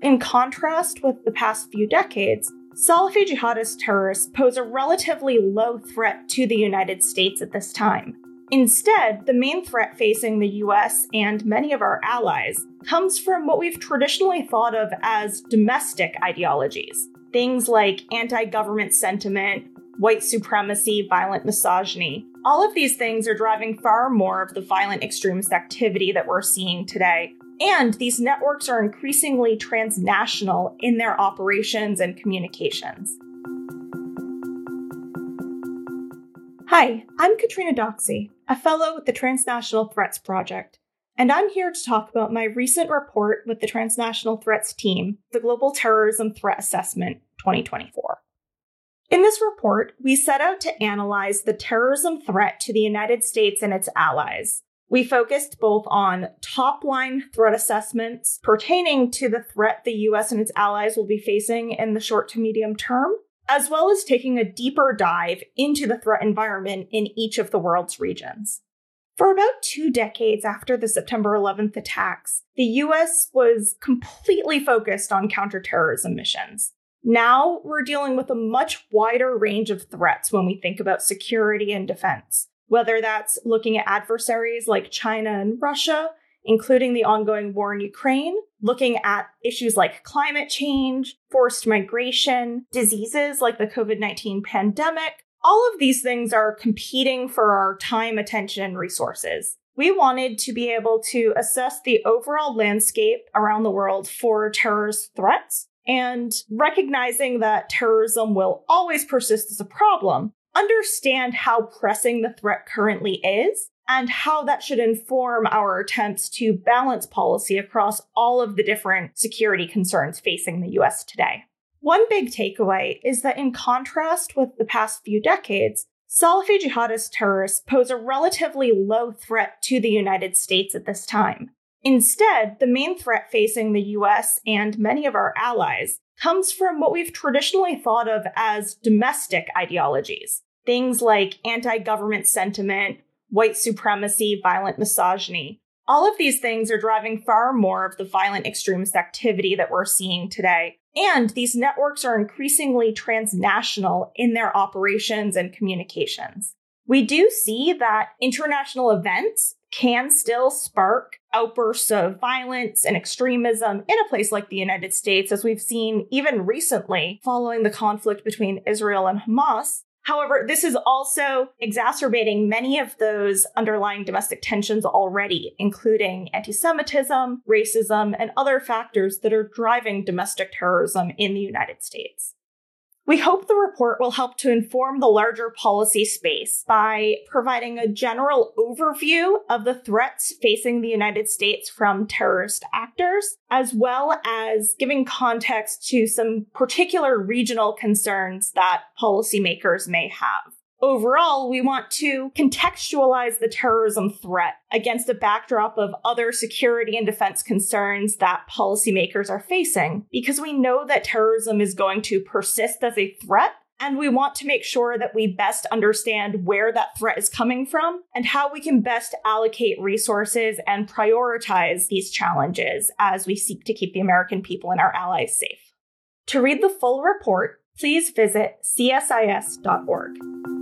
In contrast with the past few decades, Salafi jihadist terrorists pose a relatively low threat to the United States at this time. Instead, the main threat facing the US and many of our allies comes from what we've traditionally thought of as domestic ideologies. Things like anti government sentiment, white supremacy, violent misogyny. All of these things are driving far more of the violent extremist activity that we're seeing today. And these networks are increasingly transnational in their operations and communications. Hi, I'm Catrina Doxsee, a fellow with the Transnational Threats Project, and I'm here to talk about my recent report with the Transnational Threats Team, the Global Terrorism Threat Assessment 2024. In this report, we set out to analyze the terrorism threat to the United States and its allies. We focused both on top line threat assessments pertaining to the threat the US and its allies will be facing in the short to medium term, as well as taking a deeper dive into the threat environment in each of the world's regions. For about two decades after the September 11th attacks, the US was completely focused on counterterrorism missions. Now we're dealing with a much wider range of threats when we think about security and defense, whether that's looking at adversaries like China and Russia, including the ongoing war in Ukraine, looking at issues like climate change, forced migration, diseases like the COVID 19 pandemic. All of these things are competing for our time, attention, and resources. We wanted to be able to assess the overall landscape around the world for terrorist threats and recognizing that terrorism will always persist as a problem, understand how pressing the threat currently is and how that should inform our attempts to balance policy across all of the different security concerns facing the US today. One big takeaway is that, in contrast with the past few decades, Salafi jihadist terrorists pose a relatively low threat to the United States at this time. Instead, the main threat facing the US and many of our allies comes from what we've traditionally thought of as domestic ideologies. Things like anti government sentiment, white supremacy, violent misogyny. All of these things are driving far more of the violent extremist activity that we're seeing today. And these networks are increasingly transnational in their operations and communications. We do see that international events can still spark outbursts of violence and extremism in a place like the United States, as we've seen even recently following the conflict between Israel and Hamas. However, this is also exacerbating many of those underlying domestic tensions already, including anti Semitism, racism, and other factors that are driving domestic terrorism in the United States. We hope the report will help to inform the larger policy space by providing a general overview of the threats facing the United States from terrorist actors, as well as giving context to some particular regional concerns that policymakers may have. Overall, we want to contextualize the terrorism threat against a backdrop of other security and defense concerns that policymakers are facing, because we know that terrorism is going to persist as a threat. And we want to make sure that we best understand where that threat is coming from and how we can best allocate resources and prioritize these challenges as we seek to keep the American people and our allies safe. To read the full report, please visit csis.org.